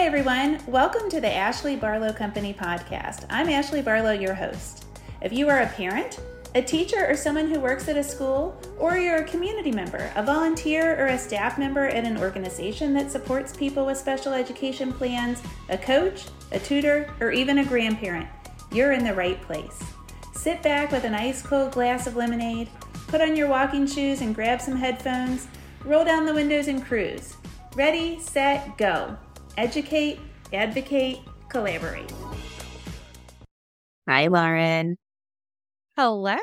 Hi, everyone. Welcome to the Ashley Barlow Company podcast. I'm Ashley Barlow, your host. If you are a parent, a teacher, or someone who works at a school, or you're a community member, a volunteer, or a staff member at an organization that supports people with special education plans, a coach, a tutor, or even a grandparent, you're in the right place. Sit back with an ice cold glass of lemonade, put on your walking shoes and grab some headphones, roll down the windows and cruise. Ready, set, go. Educate, advocate, collaborate. Hi, Lauren. Hello.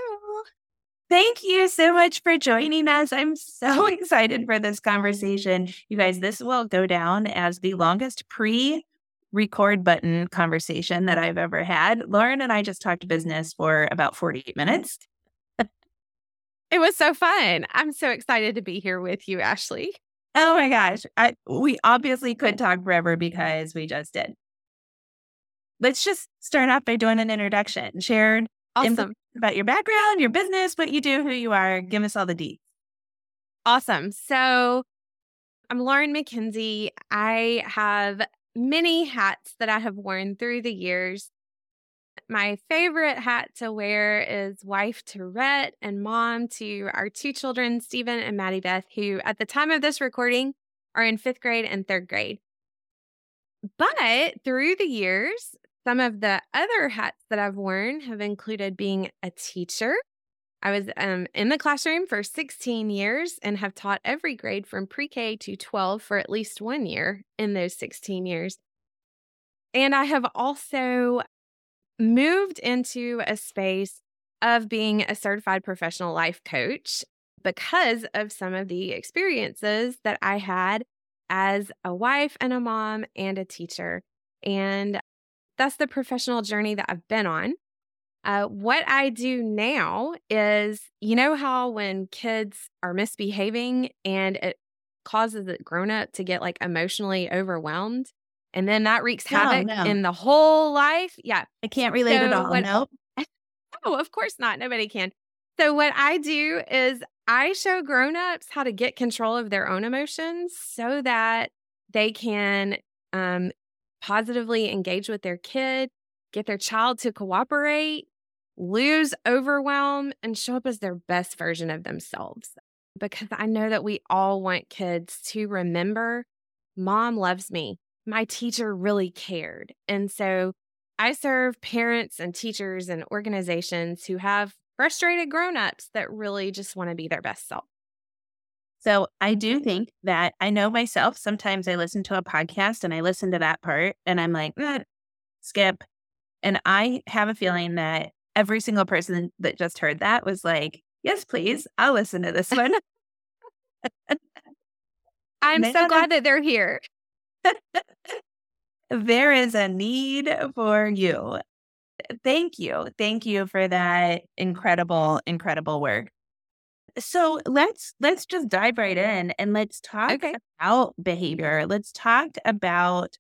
Thank you so much for joining us. I'm so excited for this conversation. You guys, this will go down as the longest pre record button conversation that I've ever had. Lauren and I just talked business for about 48 minutes. it was so fun. I'm so excited to be here with you, Ashley. Oh my gosh. I, we obviously could talk forever because we just did. Let's just start off by doing an introduction. Share awesome. about your background, your business, what you do, who you are. Give us all the deets. Awesome. So I'm Lauren McKenzie. I have many hats that I have worn through the years. My favorite hat to wear is wife to Rhett and mom to our two children, Stephen and Maddie Beth, who at the time of this recording are in fifth grade and third grade. But through the years, some of the other hats that I've worn have included being a teacher. I was um, in the classroom for 16 years and have taught every grade from pre K to 12 for at least one year in those 16 years. And I have also moved into a space of being a certified professional life coach because of some of the experiences that I had as a wife and a mom and a teacher. And that's the professional journey that I've been on. Uh, what I do now is, you know, how when kids are misbehaving and it causes the grown up to get like emotionally overwhelmed, and then that wreaks no, havoc no. in the whole life. Yeah. I can't relate so at all. What, nope. oh, of course not. Nobody can. So, what I do is I show grown-ups how to get control of their own emotions so that they can um, positively engage with their kid, get their child to cooperate, lose overwhelm, and show up as their best version of themselves. Because I know that we all want kids to remember mom loves me my teacher really cared. And so I serve parents and teachers and organizations who have frustrated grown-ups that really just want to be their best self. So I do think that I know myself. Sometimes I listen to a podcast and I listen to that part and I'm like, eh, skip. And I have a feeling that every single person that just heard that was like, yes, please, I'll listen to this one. I'm so glad that they're here there is a need for you. Thank you. Thank you for that incredible, incredible work. So let's let's just dive right in and let's talk okay. about behavior. Let's talk about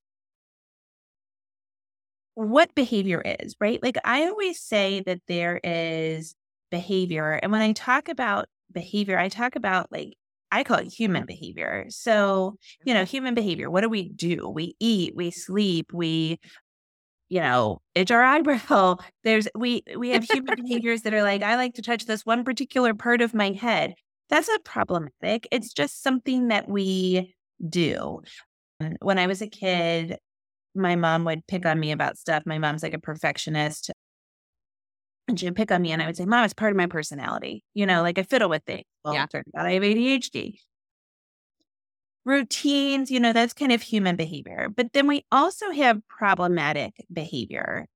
what behavior is, right? Like I always say that there is behavior. And when I talk about behavior, I talk about like I call it human behavior. So, you know, mm-hmm. human behavior, what do we do? We eat, we sleep, we, you know, itch our eyebrow. There's we we have human behaviors that are like, I like to touch this one particular part of my head. That's not problematic. It's just something that we do. When I was a kid, my mom would pick on me about stuff. My mom's like a perfectionist. And she'd pick on me and I would say, Mom, it's part of my personality. You know, like I fiddle with things. Well, yeah. turns out I have ADHD. Routines, you know, that's kind of human behavior. But then we also have problematic behavior.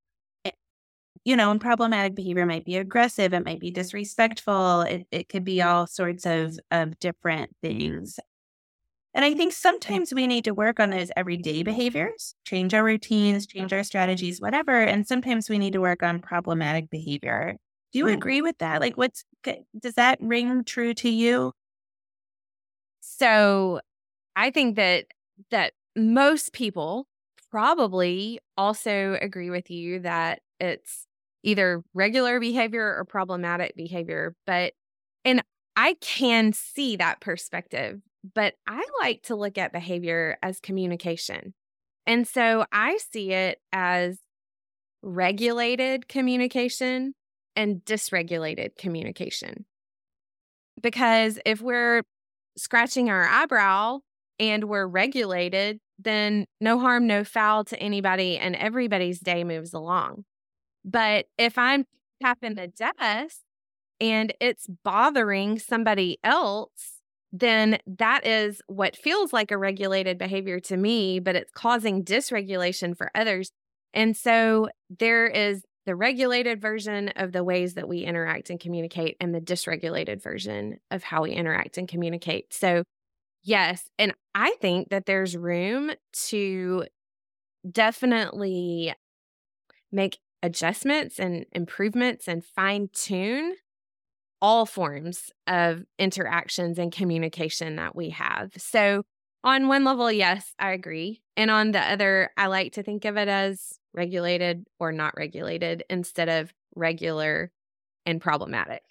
Eh, you know, and problematic behavior might be aggressive, it might be disrespectful, it, it could be all sorts of, of different things. And I think sometimes we need to work on those everyday behaviors, change our routines, change our strategies, whatever. And sometimes we need to work on problematic behavior. Do you agree with that? Like, what's, does that ring true to you? So I think that, that most people probably also agree with you that it's either regular behavior or problematic behavior. But, and I can see that perspective but I like to look at behavior as communication. And so I see it as regulated communication and dysregulated communication. Because if we're scratching our eyebrow and we're regulated, then no harm, no foul to anybody, and everybody's day moves along. But if I'm tapping the desk and it's bothering somebody else, then that is what feels like a regulated behavior to me, but it's causing dysregulation for others. And so there is the regulated version of the ways that we interact and communicate, and the dysregulated version of how we interact and communicate. So, yes. And I think that there's room to definitely make adjustments and improvements and fine tune all forms of interactions and communication that we have. So, on one level, yes, I agree. And on the other, I like to think of it as regulated or not regulated instead of regular and problematic.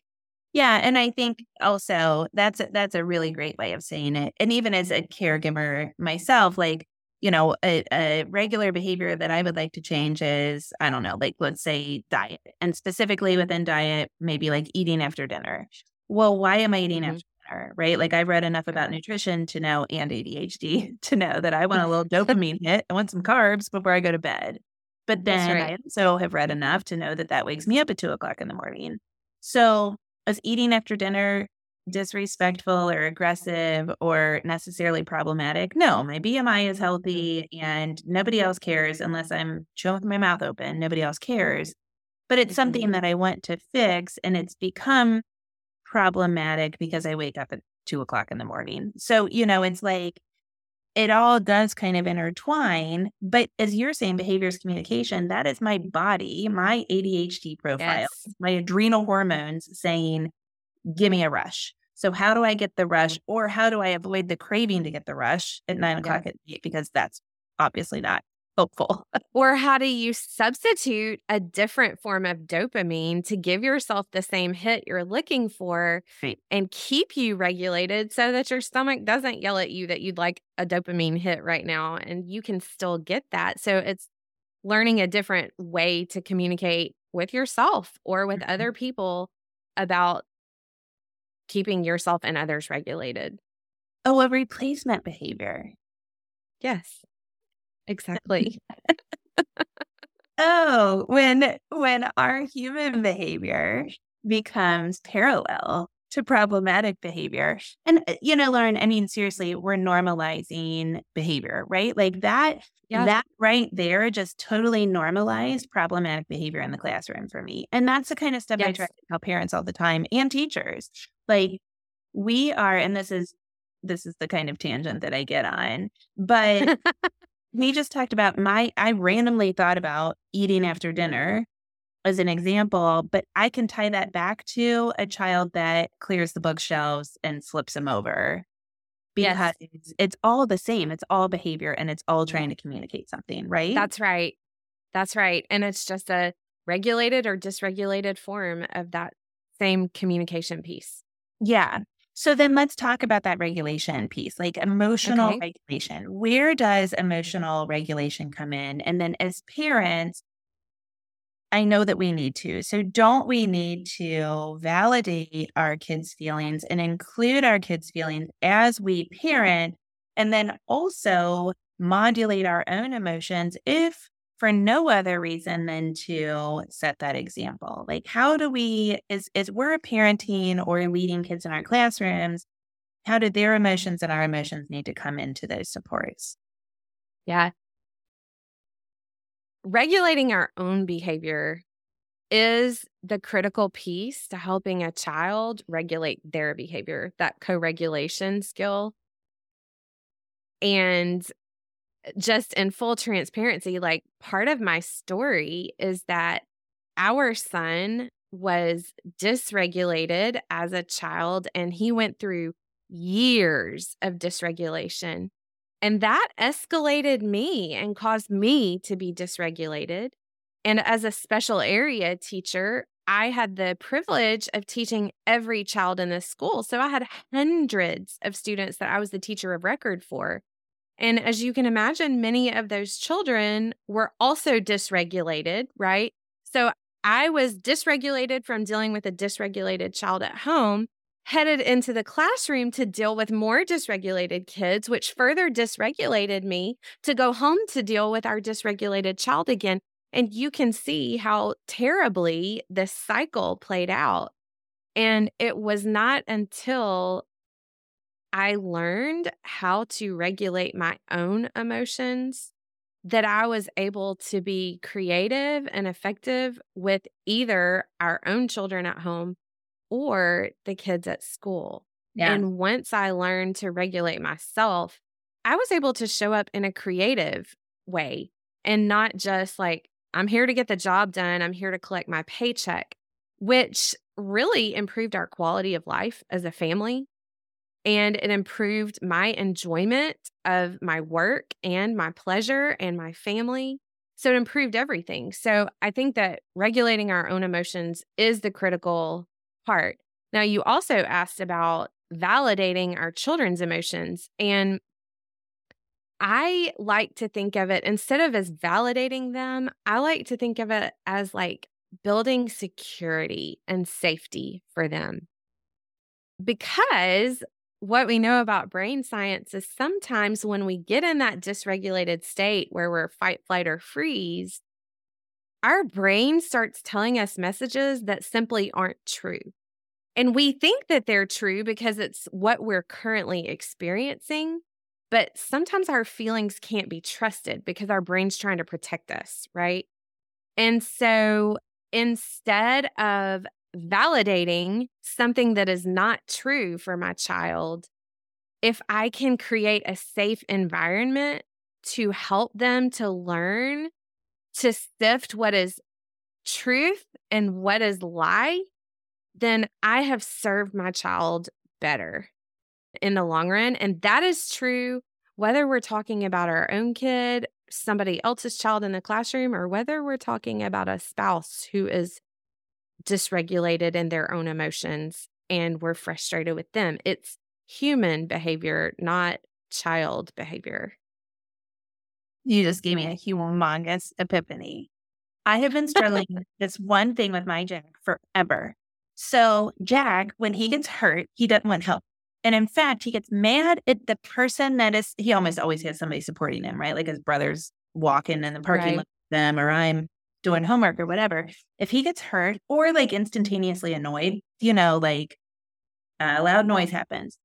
Yeah, and I think also that's a, that's a really great way of saying it. And even as a caregiver myself, like you know, a, a, regular behavior that I would like to change is, I don't know, like let's say diet, and specifically within diet, maybe like eating after dinner. Well, why am I eating mm-hmm. after dinner? Right? Like I've read enough about nutrition to know and ADHD to know that I want a little dopamine hit. I want some carbs before I go to bed. But then right. I also have read enough to know that that wakes me up at two o'clock in the morning. So, is eating after dinner disrespectful or aggressive or necessarily problematic. No, my BMI is healthy and nobody else cares unless I'm chewing with my mouth open. Nobody else cares. But it's something mm-hmm. that I want to fix and it's become problematic because I wake up at two o'clock in the morning. So, you know, it's like it all does kind of intertwine. But as you're saying, behaviors communication, that is my body, my ADHD profile, yes. my adrenal hormones saying, give me a rush. So how do I get the rush mm. or how do I avoid the craving to get the rush at nine o'clock yeah. at night? Because that's obviously not helpful. or how do you substitute a different form of dopamine to give yourself the same hit you're looking for right. and keep you regulated so that your stomach doesn't yell at you that you'd like a dopamine hit right now and you can still get that. So it's learning a different way to communicate with yourself or with mm-hmm. other people about keeping yourself and others regulated. Oh, a replacement behavior. Yes. Exactly. oh, when when our human behavior becomes parallel to problematic behavior. And uh, you know, Lauren, I mean seriously, we're normalizing behavior, right? Like that yeah. that right there just totally normalized problematic behavior in the classroom for me. And that's the kind of stuff yes. I try to tell parents all the time and teachers. Like we are, and this is this is the kind of tangent that I get on, but we just talked about my I randomly thought about eating after dinner as an example, but I can tie that back to a child that clears the bookshelves and flips them over because yes. it's, it's all the same. It's all behavior and it's all trying to communicate something, right? That's right. That's right. And it's just a regulated or dysregulated form of that same communication piece. Yeah. So then let's talk about that regulation piece, like emotional okay. regulation. Where does mm-hmm. emotional regulation come in? And then as parents, I know that we need to. So don't we need to validate our kids' feelings and include our kids' feelings as we parent and then also modulate our own emotions if for no other reason than to set that example. Like how do we is is we're parenting or leading kids in our classrooms, how do their emotions and our emotions need to come into those supports? Yeah. Regulating our own behavior is the critical piece to helping a child regulate their behavior, that co regulation skill. And eh, just in full transparency, like part of my story is that our son was dysregulated as a child and he went through years of dysregulation. And that escalated me and caused me to be dysregulated. And as a special area teacher, I had the privilege of teaching every child in this school. So I had hundreds of students that I was the teacher of record for. And as you can imagine, many of those children were also dysregulated, right? So I was dysregulated from dealing with a dysregulated child at home, headed into the classroom to deal with more dysregulated kids, which further dysregulated me to go home to deal with our dysregulated child again. And you can see how terribly this cycle played out. And it was not until I learned how to regulate my own emotions that I was able to be creative and effective with either our own children at home or the kids at school. Yeah. And once I learned to regulate myself, I was able to show up in a creative way and not just like, I'm here to get the job done, I'm here to collect my paycheck, which really improved our quality of life as a family and it improved my enjoyment of my work and my pleasure and my family. So it improved everything. So I think that regulating our own emotions is the critical part. Now, you also asked about validating our children's emotions. And I like to think of it instead of as validating them, I like to think of it as like building security and safety for them. Because what we know about brain science is sometimes when we get in that dysregulated state where we're fight, flight, or freeze, our brain starts telling us messages that simply aren't true. And we think that they're true because it's what we're currently experiencing. But sometimes our feelings can't be trusted because our brain's trying to protect us, right? And so instead of validating something that is not true for my child, if I can create a safe environment to help them to learn to sift what is truth and what is lie, then I have served my child better in the long run. And that is true whether we're talking about our own kid, somebody else's child in the classroom, or whether we're talking about a spouse who is dysregulated in their own emotions and we're frustrated with them. It's human behavior, not child behavior. You just gave me a humongous epiphany. I have been struggling with this one thing with my Jack forever. So, Jack, when he gets hurt, he doesn't want help. And in fact, he gets mad at the person that is, he almost always has somebody supporting him, right? Like his brother's walking in the parking right. lot with them, or I'm doing homework or whatever, if he gets hurt or like instantaneously annoyed, you know, like uh, a loud noise happens,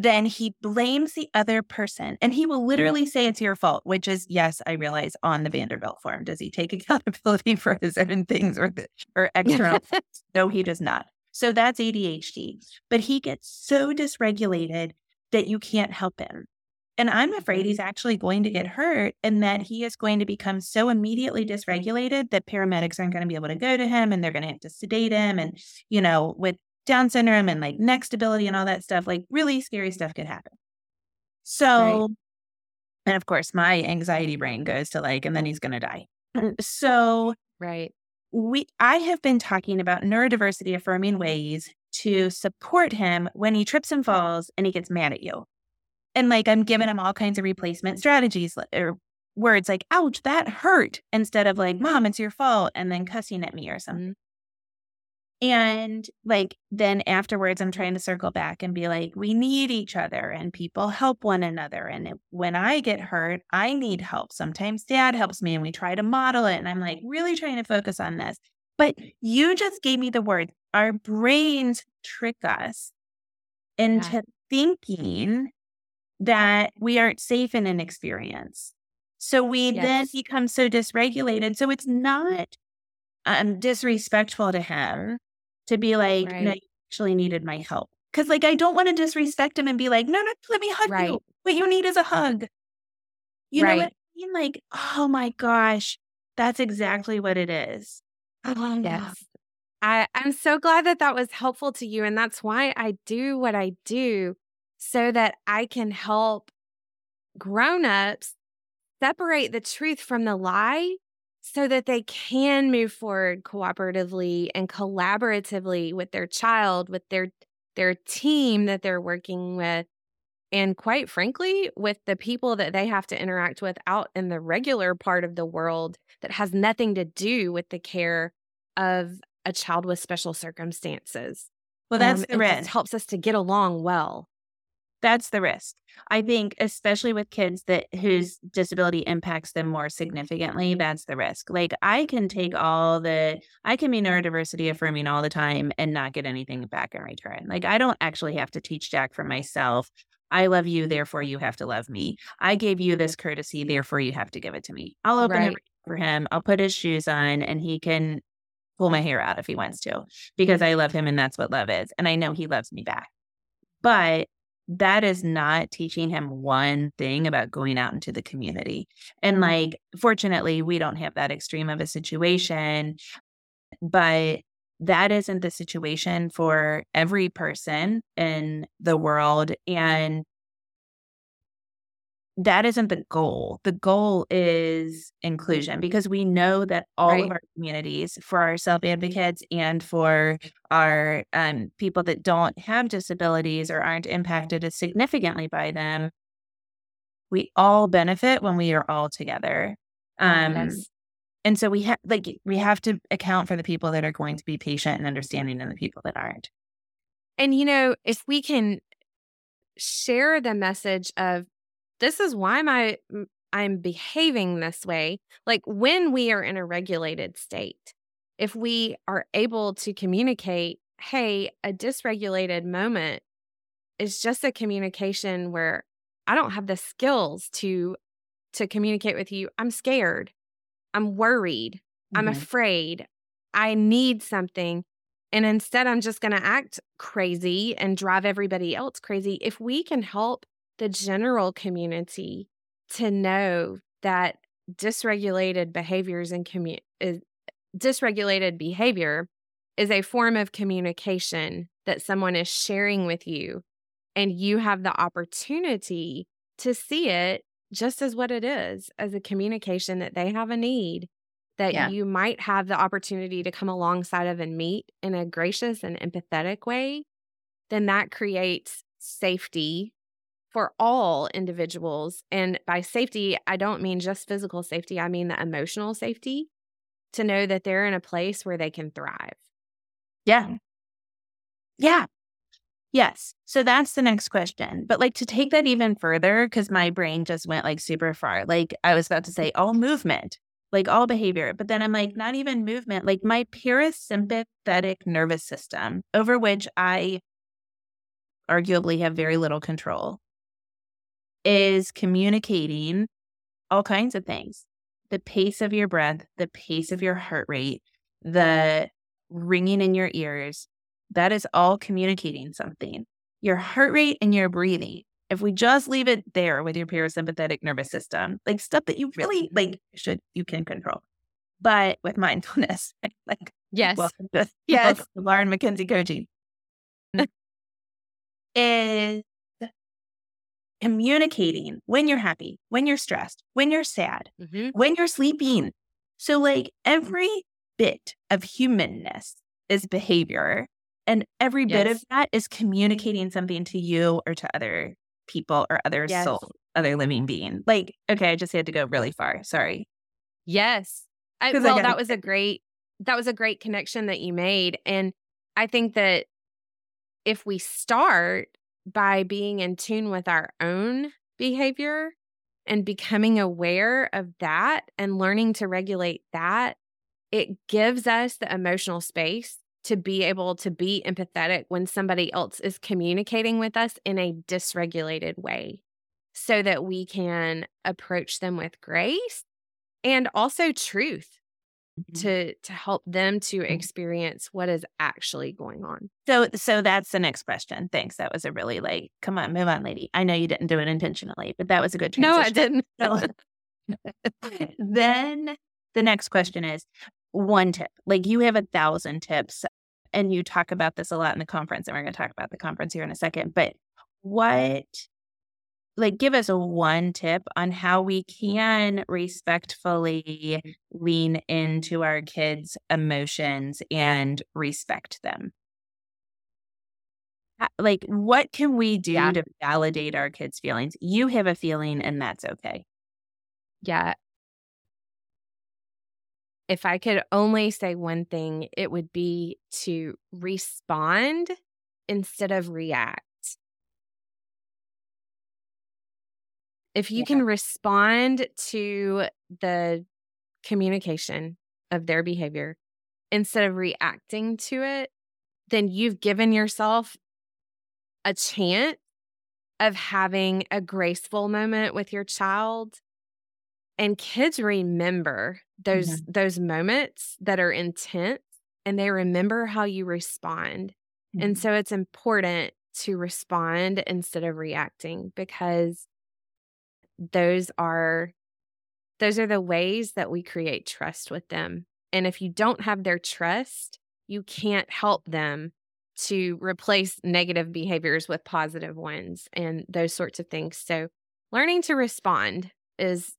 then he blames the other person and he will literally say it's your fault, which is, yes, I realize on the Vanderbilt form. Does he take accountability for his own things or, the, or external? no, he does not. So that's ADHD. But he gets so dysregulated that you can't help him. And I'm afraid he's mm-hmm. actually going to get hurt and that he is going to become so immediately dysregulated that paramedics aren't going to be able to go to him and they're going to have to sedate him. And, you know, with Down syndrome and like neck stability and all that stuff, like really scary stuff could happen. So, right. and of course, my anxiety brain goes to like, and then he's going to die. Mm. So, right. We, I have been talking about neurodiversity affirming ways to support him when he trips and falls and he gets mad at you. And like I'm giving him all kinds of replacement strategies or er, words like, ouch, that hurt, instead of like, mom, it's your fault, and then cussing at me or something. Mm. And like, then afterwards, I'm trying to circle back and be like, we need each other and people help one another. And when I get hurt, I need help. Sometimes dad helps me and we try to model it. And I'm like, really trying to focus on this. But you just gave me the word. Our brains trick us into yeah. thinking that we aren't safe in an experience. So we yes. then become so dysregulated. So it's not um, disrespectful to him to be like, right. no, you actually needed my help. Cause like, I don't want to disrespect him and be like, no, no, let me hug right. you. What you need is a hug. You right. know what I mean? Like, oh my gosh, that's exactly what it is. Oh, yes. I, I'm so glad that that was helpful to you. And that's why I do what I do so that I can help grown-ups separate the truth from the lie so that they can move forward cooperatively and collaboratively with their child, with their their team that they're working with And quite frankly, with the people that they have to interact with out in the regular part of the world that has nothing to do with the care of a child with special circumstances. Well, that's Um, the helps us to get along well. That's the risk. I think, especially with kids that whose disability impacts them more significantly, that's the risk. Like I can take all the, I can be neurodiversity affirming all the time and not get anything back in return. Like I don't actually have to teach Jack for myself. I love you, therefore you have to love me. I gave you this courtesy, therefore you have to give it to me. I'll open Right. it for him. I'll put his shoes on, and he can pull my hair out if he wants to, because I love him, and that's what love is. And I know he loves me back. But that is not teaching him one thing about going out into the community. And mm-hmm. like, fortunately, we don't have that extreme of a situation, but that isn't the situation for every person in the world. And that isn't the goal. The goal is inclusion because we know that all Right. of our communities, for our self advocates and for our um, people that don't have disabilities or aren't impacted as significantly by them, we all benefit when we are all together. Um, Yes. And so we have like we have to account for the people that are going to be patient and understanding and the people that aren't. And you know, if we can share the message of this is why my I'm behaving this way, like when we are in a regulated state, if we are able to communicate, hey, a dysregulated moment is just a communication where I don't have the skills to to communicate with you. I'm scared. I'm worried. I'm Mhm. afraid. I need something. And instead, I'm just going to act crazy and drive everybody else crazy. If we can help the general community to know that dysregulated behaviors and commu- is, dysregulated behavior is a form of communication that someone is sharing with you, and you have the opportunity to see it just as what it is as a communication that they have a need that Yeah. you might have the opportunity to come alongside of and meet in a gracious and empathetic way, then that creates safety for all individuals. And by safety, I don't mean just physical safety, I mean the emotional safety to know that they're in a place where they can thrive. Yeah. Yeah. Yes. So that's the next question. But like to take that even further, because my brain just went like super far. Like I was about to say all movement, like all behavior. But then I'm like, not even movement, like my parasympathetic nervous system, over which I arguably have very little control, is communicating all kinds of things. The pace of your breath, the pace of your heart rate, the ringing in your ears, that is all communicating something. Your heart rate and your breathing. If we just leave it there with your parasympathetic nervous system, like stuff that you really like should you can control. But with mindfulness, like Yes. welcome to, Yes. welcome to Lauren McKenzie coaching. is communicating when you're happy, when you're stressed, when you're sad, Mhm. when you're sleeping. So, like, every bit of humanness is behavior, and every bit of that is communicating something to you or to other people or other Yes. souls, other living being. Like, okay, I just had to go really far. Sorry. Yes. I well, gotta- that was a great that was a great connection that you made and I think that if we start by being in tune with our own behavior and becoming aware of that and learning to regulate that, it gives us the emotional space to be able to be empathetic when somebody else is communicating with us in a dysregulated way so that we can approach them with grace and also truth Mm-hmm. to to help them to mm-hmm. experience what is actually going on. So, so that's the next question. Thanks. That was a really like, come on, move on, lady. I know you didn't do it intentionally, but that was a good transition. No, I didn't. then the next question is one tip. Like you have a thousand tips, and you talk about this a lot in the conference, and we're going to talk about the conference here in a second. But what, like, give us a one tip on how we can respectfully lean into our kids' emotions and respect them. like what can we do Yeah. to validate our kids' feelings? You have a feeling and that's okay. Yeah. If I could only say one thing, it would be to respond instead of react. If you Yeah. can respond to the communication of their behavior instead of reacting to it, then you've given yourself a chance of having a graceful moment with your child. And kids remember those mm-hmm. those moments that are intense and they remember how you respond. And mm-hmm. so it's important to respond instead of reacting because those are those are the ways that we create trust with them and if you don't have their trust you can't help them to replace negative behaviors with positive ones and those sorts of things so learning to respond is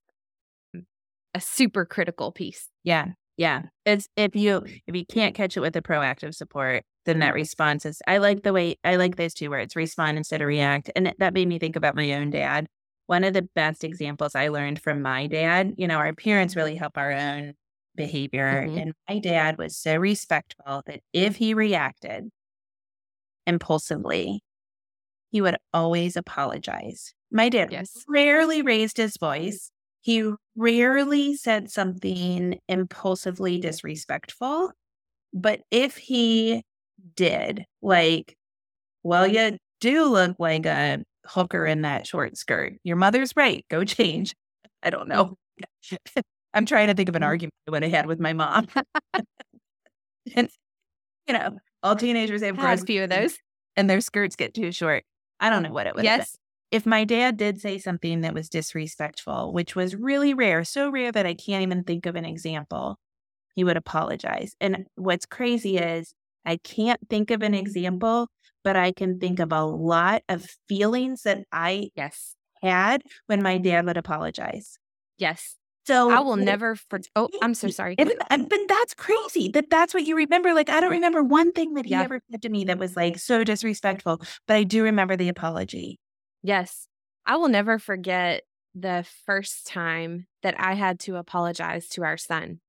a super critical piece Yeah. Yeah. It's if you if you can't catch it with the proactive support, then that response is I like the way I like those two words, respond instead of react. And that made me think about my own dad. One of the best examples I learned from my dad, you know, our parents really help our own behavior. Mhm. And my dad was so respectful that if he reacted impulsively, he would always apologize. My dad Yes. rarely raised his voice. He rarely said something impulsively disrespectful. But if he did, like, well, you do look like a hooker in that short skirt. Your mother's right. Go change. I don't mm. know. I'm trying to think of an Mhm. argument I would have had with my mom. and, you know, all teenagers have gross a few of those and their skirts get too short. I don't know what it was. yes if my dad did say something that was disrespectful, which was really rare, so rare that I can't even think of an example, he would apologize. And mm. what's crazy is I can't think of an mm. example, but I can think of a lot of feelings that I yes had when my dad would apologize. yes So i will never for- oh i'm so sorry and- but that's crazy that that's what you remember. Like, I don't remember one thing that he Yeah. ever said to me that was like so disrespectful, but I do remember the apology. Yes. I will never forget the first time that I had to apologize to our son.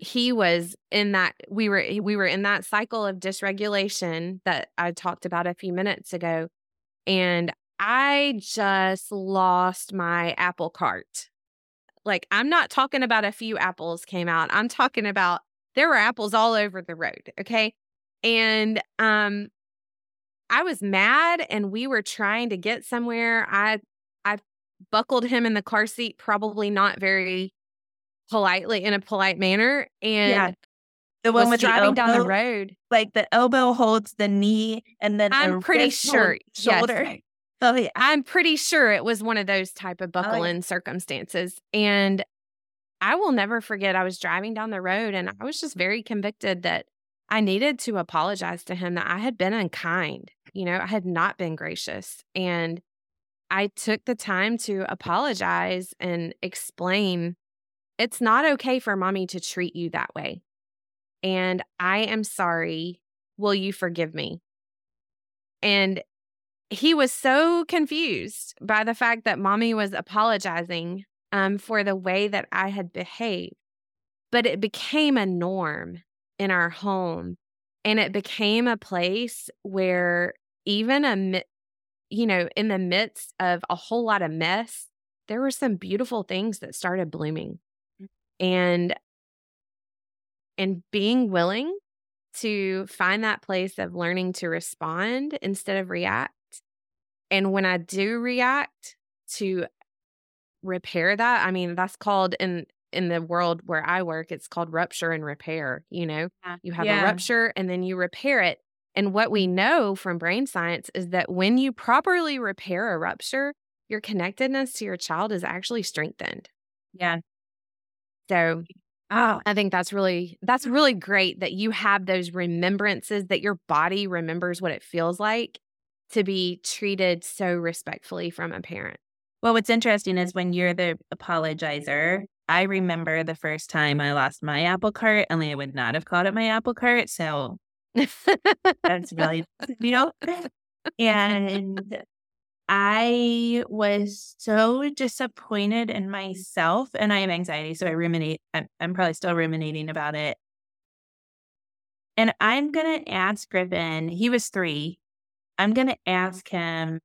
He was in that we were we were in that cycle of dysregulation that I talked about a few minutes ago and I just lost my apple cart. Like I'm not talking about a few apples came out. I'm talking about there were apples all over the road, okay? And um I was mad and we were trying to get somewhere. I I buckled him in the car seat, probably not very politely in a polite manner, and Yeah. The was one with driving the down the road. like the elbow holds the knee, and then I'm pretty sure, the yes. Oh yeah, I'm pretty sure it was one of those type of oh, buckle yeah. in circumstances. And I will never forget I was driving down the road and I was just very convicted that I needed to apologize to him that I had been unkind. You know, I had not been gracious. And I took the time to apologize and explain it's not okay for mommy to treat you that way. And I am sorry. Will you forgive me? And he was so confused by the fact that mommy was apologizing um, for the way that I had behaved. But it became a norm in our home. And it became a place where even a, you know, in the midst of a whole lot of mess, there were some beautiful things that started blooming. And and being willing to find that place of learning to respond instead of react. And when I do react, to repair that. I mean, that's called in in the world where I work, it's called rupture and repair. You know, you have Yeah. a rupture and then you repair it. And what we know from brain science is that when you properly repair a rupture, your connectedness to your child is actually strengthened. yeah. So Oh, I think that's really that's really great that you have those remembrances that your body remembers what it feels like to be treated so respectfully from a parent. Well, what's interesting is when you're the apologizer, I remember the first time I lost my apple cart, only I would not have called it my apple cart. So That's really, you know, and I was so disappointed in myself and I have anxiety. So I ruminate. I'm, I'm probably still ruminating about it. And I'm going to ask Griffin, he was three. I'm going to ask him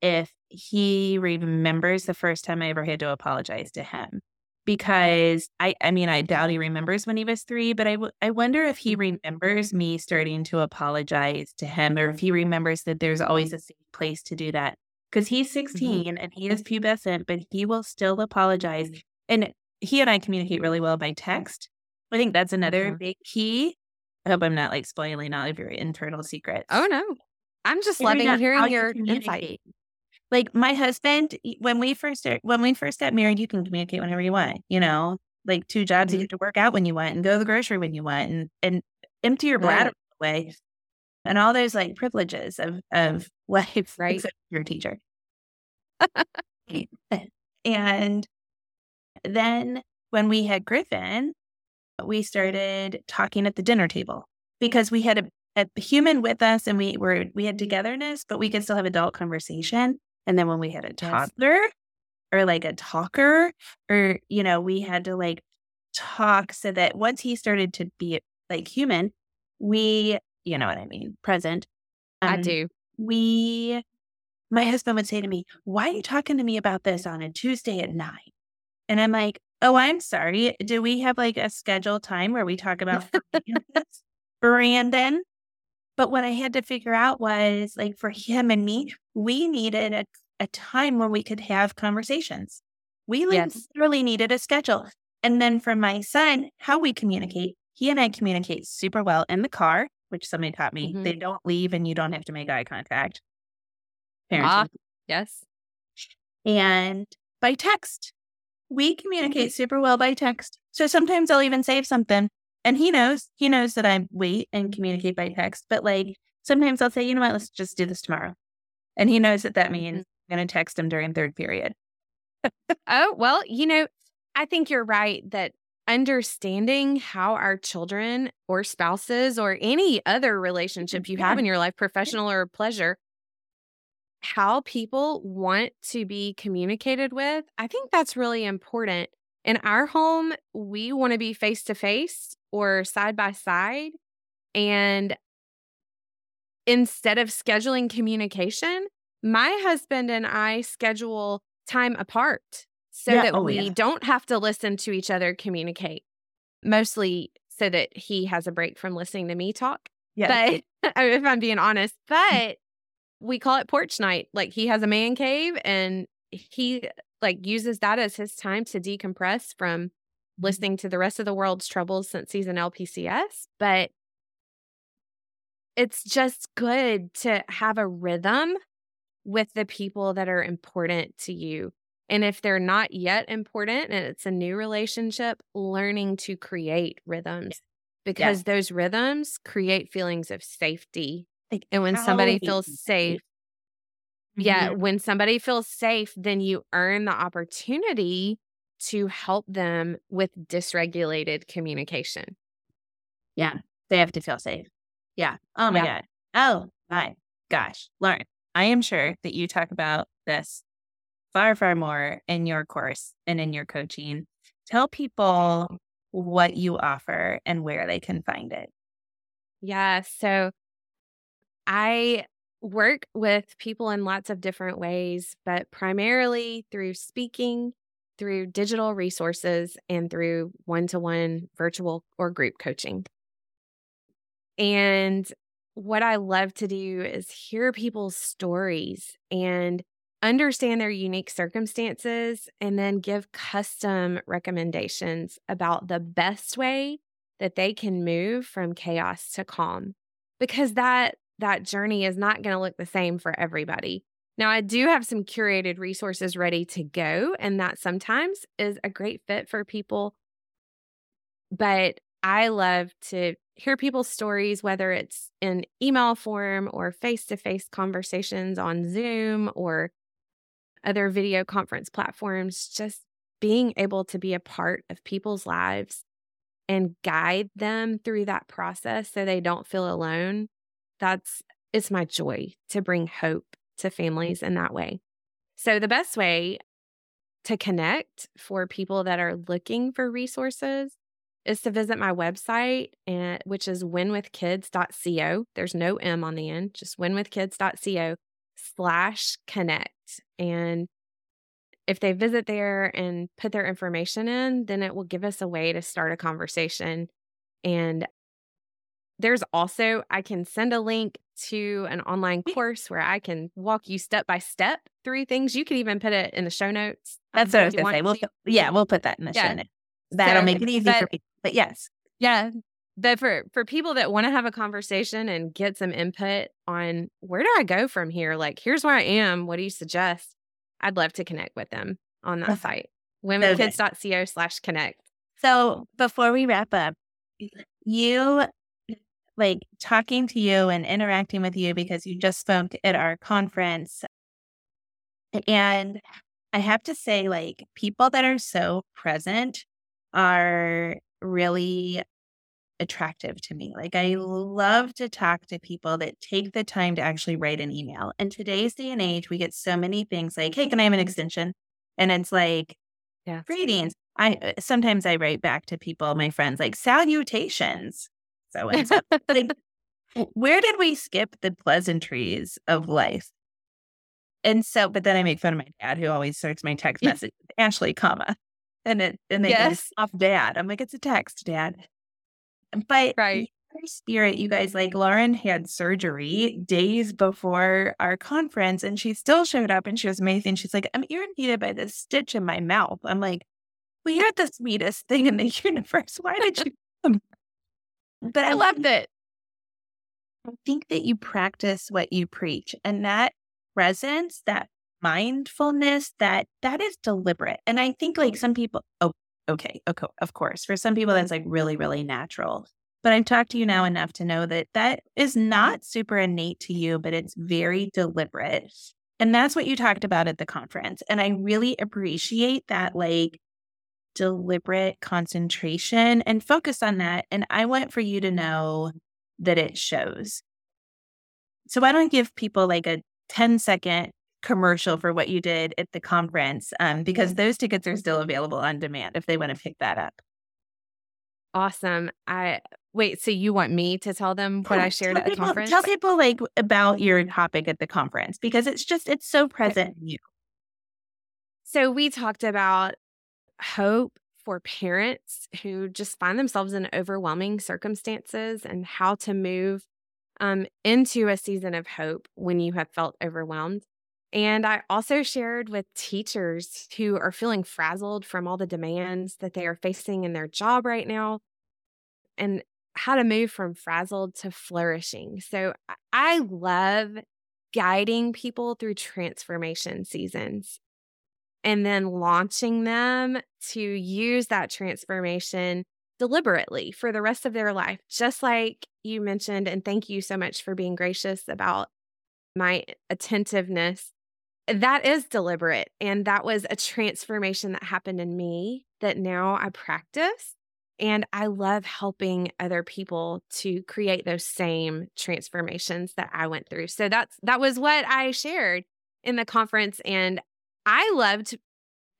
if he remembers the first time I ever had to apologize to him. Because I, I mean, I doubt he remembers when he was three, but I, w- I wonder if he remembers me starting to apologize to him or if he remembers that there's always a safe place to do that. Because he's mm-hmm. 16 mm-hmm. and he is pubescent, but he will still apologize. And he and I communicate really well by text. I think that's another mm-hmm. big key I hope I'm not like spoiling all of your internal secrets. Oh no. I'm just loving hearing your insight. Like my husband, when we first when we first got married, you can communicate whenever you want. You know, like two jobs, mm-hmm. you get to work out when you want and go to the grocery when you want and and empty your bladder right. away, and all those like privileges of of life. Right, except your teacher. and then when we had Griffin, we started talking at the dinner table because we had a, a human with us and we were we had togetherness, but we could still have adult conversation. And then when we had a toddler yes. or like a talker, or you know, we had to like talk so that once he started to be like human, we, you know what I mean, present. Um, I do. We, my husband would say to me, "Why are you talking to me about this on a Tuesday at nine? And I'm like, Oh, I'm sorry. Do we have like a scheduled time where we talk about Brandon? But what I had to figure out was like for him and me, we needed a, a time where we could have conversations. We yes. literally needed a schedule. And then for my son, how we communicate, he and I communicate super well in the car, which somebody taught me. Mm-hmm. They don't leave and you don't have to make eye contact. Parents. Ah, yes. And by text we communicate super well by text. So sometimes I'll even save something. And he knows, he knows that I wait and communicate by text. But like sometimes I'll say, you know what, let's just do this tomorrow. And he knows that that means mm-hmm. I'm going to text him during third period. oh, well, you know, I think you're right that understanding how our children or spouses or any other relationship you have in your life, professional or pleasure, how people want to be communicated with, I think that's really important. In our home, we want to be face to face or side by side. And instead of scheduling communication, my husband and I schedule time apart so yeah. that oh, we yeah. don't have to listen to each other communicate, mostly so that he has a break from listening to me talk. Yeah. But if I'm being honest, mm. but we call it porch night. Like he has a man cave and he like uses that as his time to decompress from. Listening to the rest of the world's troubles since he's an LPCS. But it's just good to have a rhythm with the people that are important to you. And if they're not yet important and it's a new relationship, learning to create rhythms because yeah. those rhythms create feelings of safety like, and when somebody feels safe, yeah, mm-hmm. when somebody feels safe, then you earn the opportunity to help them with dysregulated communication. Yeah, they have to feel safe. Yeah. Oh my yeah. God. Oh my gosh. Lauren, I am sure that you talk about this far, far more in your course and in your coaching. Tell people what you offer and where they can find it. Yeah. So I work with people in lots of different ways, but primarily through speaking, through digital resources, and through one to one virtual or group coaching. And what I love to do is hear people's stories and understand their unique circumstances and then give custom recommendations about the best way that they can move from chaos to calm because that that journey is not going to look the same for everybody. Now, I do have some curated resources ready to go, and that sometimes is a great fit for people. But I love to hear people's stories, whether it's in email form or face to face conversations on Zoom or other video conference platforms, just being able to be a part of people's lives and guide them through that process so they don't feel alone, that's it's my joy to bring hope to families in that way. So the best way to connect for people that are looking for resources is to visit my website, and, which is winwithkids.co. There's no M on the end, just winwithkids.co slash connect. And if they visit there and put their information in, then it will give us a way to start a conversation. And there's also, I can send a link to an online course where I can walk you step by step through things. You could even put it in the show notes. That's what I um, was going to say. We'll, yeah, we'll put that in the yeah. show notes. That'll so, make it easy but, for people. But yes. Yeah. But for for people that want to have a conversation and get some input on where do I go from here? Like, here's where I am. What do you suggest? I'd love to connect with them on that site. winwithkids.co slash connect. So before we wrap up, you like talking to you and interacting with you because you just spoke at our conference. And I have to say, like, people that are so present are really attractive to me. Like, I love to talk to people that take the time to actually write an email. In today's day and age, we get so many things like, hey, can I have an extension? And it's like, yeah. greetings. I uh, sometimes I write back to people, my friends, like salutations. So and so. like, where did we skip the pleasantries of life? And so, but then I make fun of my dad who always starts my text message Ashley, comma. And it and they yes. off dad. I'm like, it's a text, dad. But right. spirit, you guys, like Lauren had surgery days before our conference and she still showed up and she was amazing. She's like, I'm irritated by this stitch in my mouth. I'm like, well, you're the sweetest thing in the universe. Why did you come? But I loved it. I think that you practice what you preach and that presence, that mindfulness, that that is deliberate. And I think like some people, oh, okay, okay, of course. For some people, that's like really, really natural. But I've talked to you now enough to know that that is not super innate to you, but it's very deliberate. And that's what you talked about at the conference. And I really appreciate that, like, deliberate concentration and focus on that. And I want for you to know that it shows. So why don't I give people like a 10 second commercial for what you did at the conference? Um, because those tickets are still available on demand if they want to pick that up. Awesome. I wait, so you want me to tell them what I shared at the people, conference? Tell people like about your topic at the conference because it's just it's so present in you. So we talked about hope for parents who just find themselves in overwhelming circumstances and how to move um, into a season of hope when you have felt overwhelmed. And I also shared with teachers who are feeling frazzled from all the demands that they are facing in their job right now and how to move from frazzled to flourishing. So I love guiding people through transformation seasons and then launching them to use that transformation deliberately for the rest of their life, just like you mentioned. And thank you so much for being gracious about my attentiveness. That is deliberate. And that was a transformation that happened in me that now I practice. And I love helping other people to create those same transformations that I went through. So that's that was what I shared in the conference. And I loved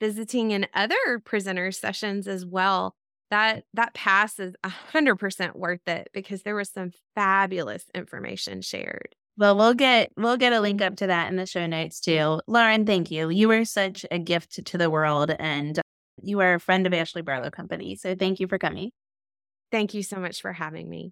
visiting in other prisoner sessions as well. That that pass is a hundred percent worth it because there was some fabulous information shared. Well, we'll get we'll get a link up mm-hmm. to that in the show notes too. Lauren, thank you. You were such a gift to the world and you are a friend of Ashley Barlow Company. So thank you for coming. Thank you so much for having me.